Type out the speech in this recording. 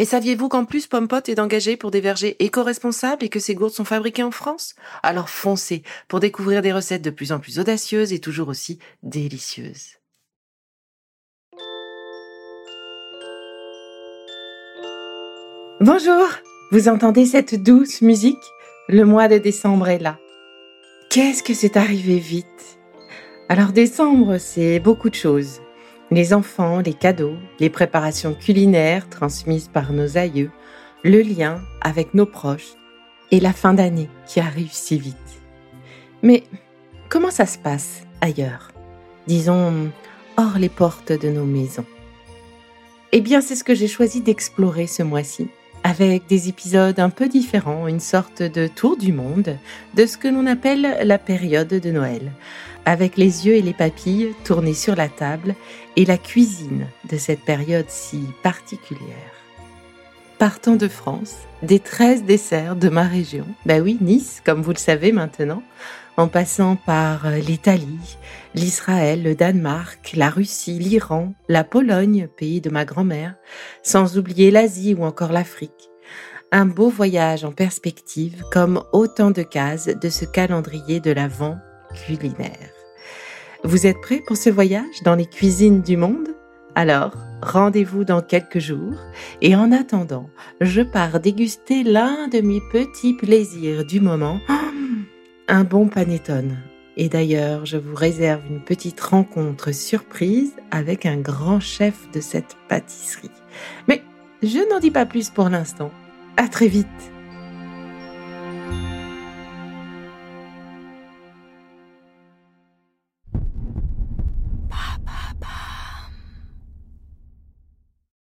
Et saviez-vous qu'en plus Pompot est engagé pour des vergers éco-responsables et que ces gourdes sont fabriquées en France? Alors foncez pour découvrir des recettes de plus en plus audacieuses et toujours aussi délicieuses. Bonjour, vous entendez cette douce musique? Le mois de décembre est là. Qu'est-ce que c'est arrivé vite? Alors décembre, c'est beaucoup de choses. Les enfants, les cadeaux, les préparations culinaires transmises par nos aïeux, le lien avec nos proches et la fin d'année qui arrive si vite. Mais comment ça se passe ailleurs Disons, hors les portes de nos maisons? Eh bien, c'est ce que j'ai choisi d'explorer ce mois-ci, avec des épisodes un peu différents, une sorte de tour du monde de ce que l'on appelle la période de Noël, avec les yeux et les papilles tournés sur la table et la cuisine de cette période si particulière. Partant de France, des 13 desserts de ma région, bah oui, Nice, comme vous le savez maintenant, en passant par l'Italie, l'Israël, le Danemark, la Russie, l'Iran, la Pologne, pays de ma grand-mère, sans oublier l'Asie ou encore l'Afrique. Un beau voyage en perspective comme autant de cases de ce calendrier de l'Avent culinaire. Vous êtes prêts pour ce voyage dans les cuisines du monde? Alors, rendez-vous dans quelques jours et en attendant, je pars déguster l'un de mes petits plaisirs du moment, un bon panettone. Et d'ailleurs, je vous réserve une petite rencontre surprise avec un grand chef de cette pâtisserie. Mais je n'en dis pas plus pour l'instant. À très vite